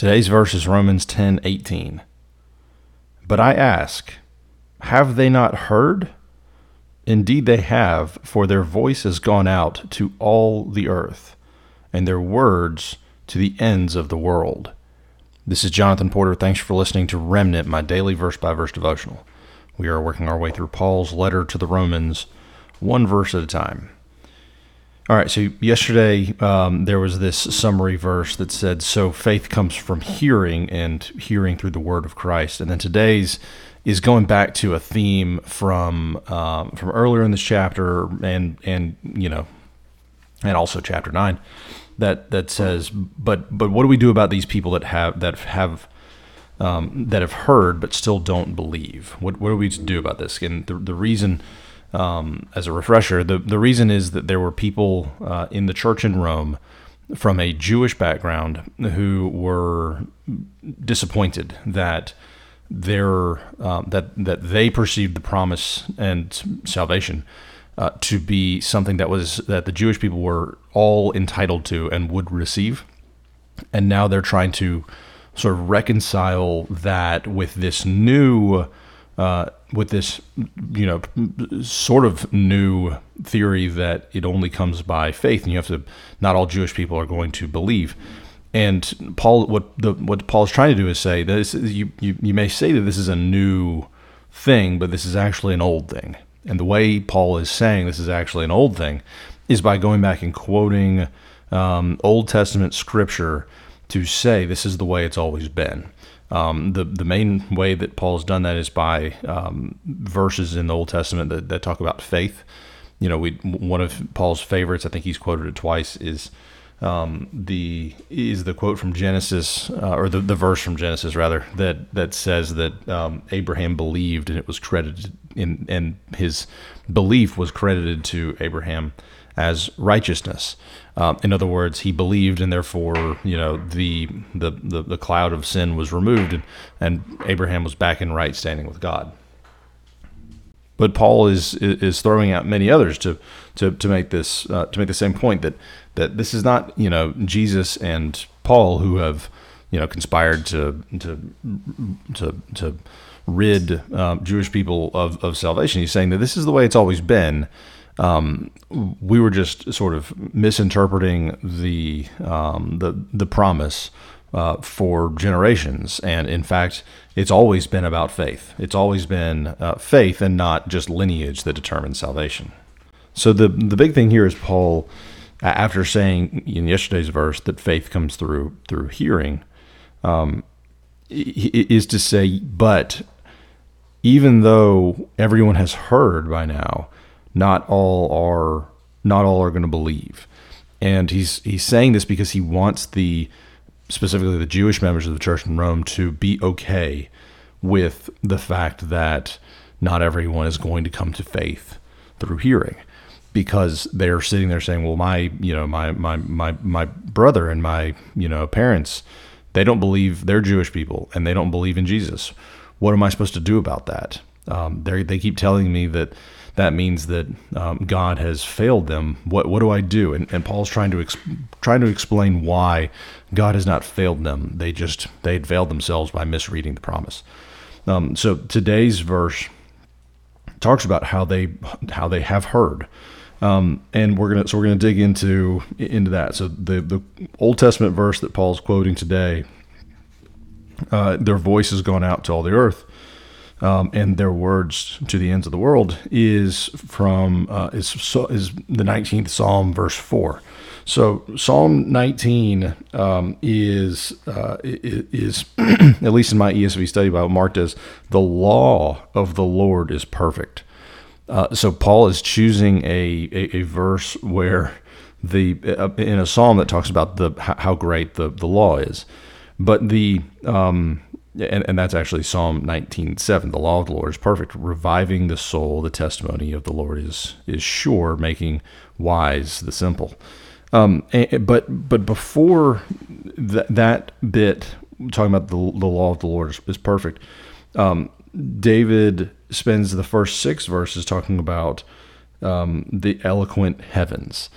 Today's verse is Romans 10:18. But I ask, have they not heard? Indeed they have, for their voice has gone out to all the earth, and their words to the ends of the world. This is Jonathan Porter. Thanks for listening to Remnant, my daily verse by verse devotional. We are working our way through Paul's letter to the Romans, one verse at a time. All right, so yesterday um, there was this summary verse that said, So faith comes from hearing, and hearing through the word of Christ. And then today's is going back to a theme from um, from earlier in this chapter, and and you know, and also chapter nine, that that says, but but what do we do about these people that have that have um, that have heard but still don't believe? What what are we do about this? And the the reason um, as a refresher, the, the reason is that there were people uh, in the church in Rome from a Jewish background who were disappointed that their uh, that that they perceived the promise and salvation uh, to be something that was that the Jewish people were all entitled to and would receive, and now they're trying to sort of reconcile that with this new uh, with this, you know, sort of new theory that it only comes by faith, and you have to. Not all Jewish people are going to believe. And Paul, what the what Paul is trying to do is say that you, you you may say that this is a new thing, but this is actually an old thing. And the way Paul is saying this is actually an old thing is by going back and quoting um, Old Testament scripture to say this is the way it's always been. Um, the the main way that Paul's done that is by um, verses in the Old Testament that, that talk about faith. You know, we one of Paul's favorites. I think he's quoted it twice. Is um, the is the quote from Genesis uh, or the, the verse from Genesis rather that that says that um, Abraham believed and it was credited in and his belief was credited to Abraham as righteousness. Um, in other words, he believed, and therefore, you know, the the the, the cloud of sin was removed, and, and Abraham was back in right standing with God. But Paul is is throwing out many others to to, to make this uh, to make the same point that that this is not you know Jesus and Paul who have you know conspired to to to to rid um, Jewish people of, of salvation. He's saying that this is the way it's always been, um, we were just sort of misinterpreting the um, the the promise uh, for generations, and in fact, it's always been about faith. It's always been uh, faith and not just lineage that determines salvation. So the the big thing here is Paul, after saying in yesterday's verse that faith comes through through hearing, um, is to say, but even though everyone has heard by now not all are not all are going to believe. And he's he's saying this because he wants the specifically the Jewish members of the church in Rome to be okay with the fact that not everyone is going to come to faith through hearing. Because they're sitting there saying well my you know my my my my brother and my you know parents they don't believe they're Jewish people and they don't believe in Jesus. What am I supposed to do about that um, they they keep telling me that that means that um, God has failed them. What what do I do? And, and Paul's trying to ex- trying to explain why God has not failed them. They just they had failed themselves by misreading the promise. Um, so today's verse talks about how they how they have heard. Um, and we're gonna so we're gonna dig into into that. So the the Old Testament verse that Paul's quoting today, uh, their voice has gone out to all the earth um, and their words to the ends of the world is from uh, is is the 19th Psalm, verse four. So Psalm 19 um, is uh, is at least in my ESV study Bible marked as the law of the Lord is perfect. Uh, so Paul is choosing a, a, a verse where the uh, in a psalm that talks about the how great the, the law is, but the um, and, and that's actually Psalm 19:7. The law of the Lord is perfect, reviving the soul. The testimony of the Lord is is sure, making wise the simple. Um, and, but but before th- that bit, talking about the, the law of the Lord is, is perfect. Um, David spends the first six verses talking about um, the eloquent heavens.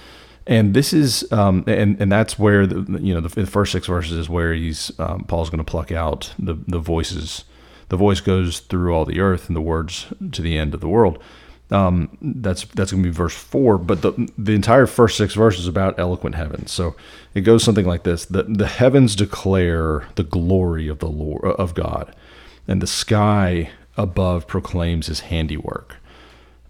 And this is, um, and and that's where the you know the, the first six verses is where he's um, Paul's going to pluck out the the voices. The voice goes through all the earth, and the words to the end of the world. Um, that's that's going to be verse four, but the the entire first six verses about eloquent heavens. So it goes something like this: the the heavens declare the glory of the Lord of God, and the sky above proclaims His handiwork.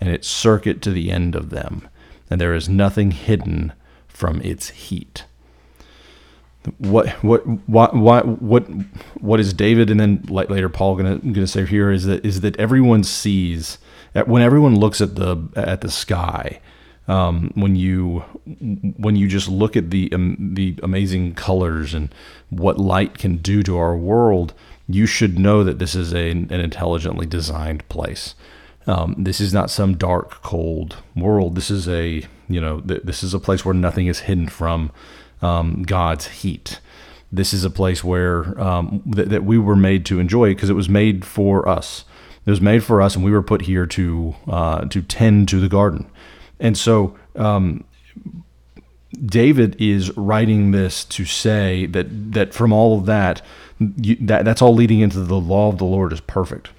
and its circuit to the end of them, and there is nothing hidden from its heat. What what what what what is David and then later Paul gonna gonna say here is that is that everyone sees when everyone looks at the at the sky um, when you when you just look at the um, the amazing colors and what light can do to our world, you should know that this is a, an intelligently designed place. Um, this is not some dark, cold world. This is a you know th- this is a place where nothing is hidden from um, God's heat. This is a place where um, th- that we were made to enjoy because it was made for us. It was made for us, and we were put here to uh, to tend to the garden. And so um, David is writing this to say that that from all of that, you, that that's all leading into the law of the Lord is perfect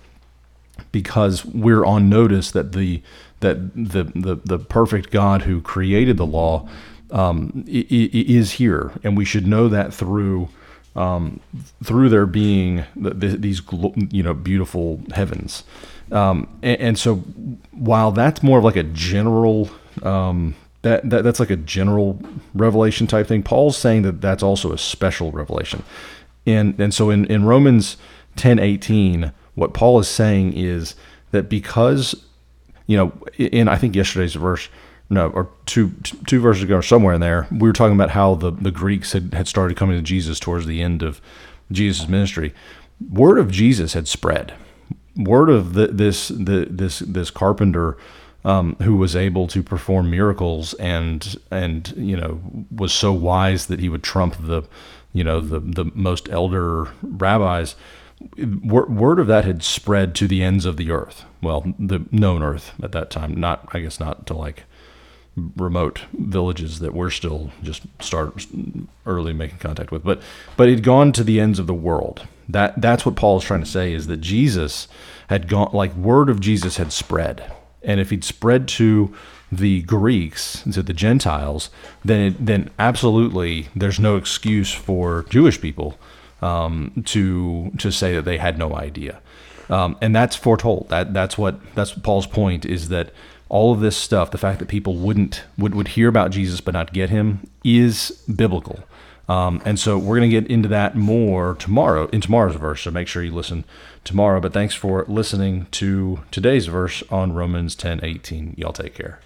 because we're on notice that the that the the, the perfect God who created the law um, is here, and we should know that through um, through there being these you know beautiful heavens. Um, and, and, so while that's more of like a general um, that, that that's like a general revelation type thing, Paul's saying that that's also a special revelation. And and so in, in Romans 10 18, what Paul is saying is that because, you know, in I think yesterday's verse, no, or two two verses ago, or somewhere in there, we were talking about how the, the Greeks had, had started coming to Jesus towards the end of Jesus' ministry. Word of Jesus had spread. Word of the, this the, this this carpenter um, who was able to perform miracles and and you know was so wise that he would trump the you know the the most elder rabbis word of that had spread to the ends of the earth. Well, the known earth at that time, not I guess not to like remote villages that we're still just start early making contact with, but but it had gone to the ends of the world. That that's what Paul is trying to say is that Jesus had gone like word of Jesus had spread, and if he'd spread to the Greeks, to the Gentiles, then it, then absolutely there's no excuse for Jewish people um, to to say that they had no idea, um, and that's foretold. That that's what that's Paul's point is that all of this stuff, the fact that people wouldn't would would hear about Jesus but not get him, is biblical. Um, and so we're going to get into that more tomorrow in tomorrow's verse. So make sure you listen tomorrow. But thanks for listening to today's verse on Romans ten eighteen. Y'all take care.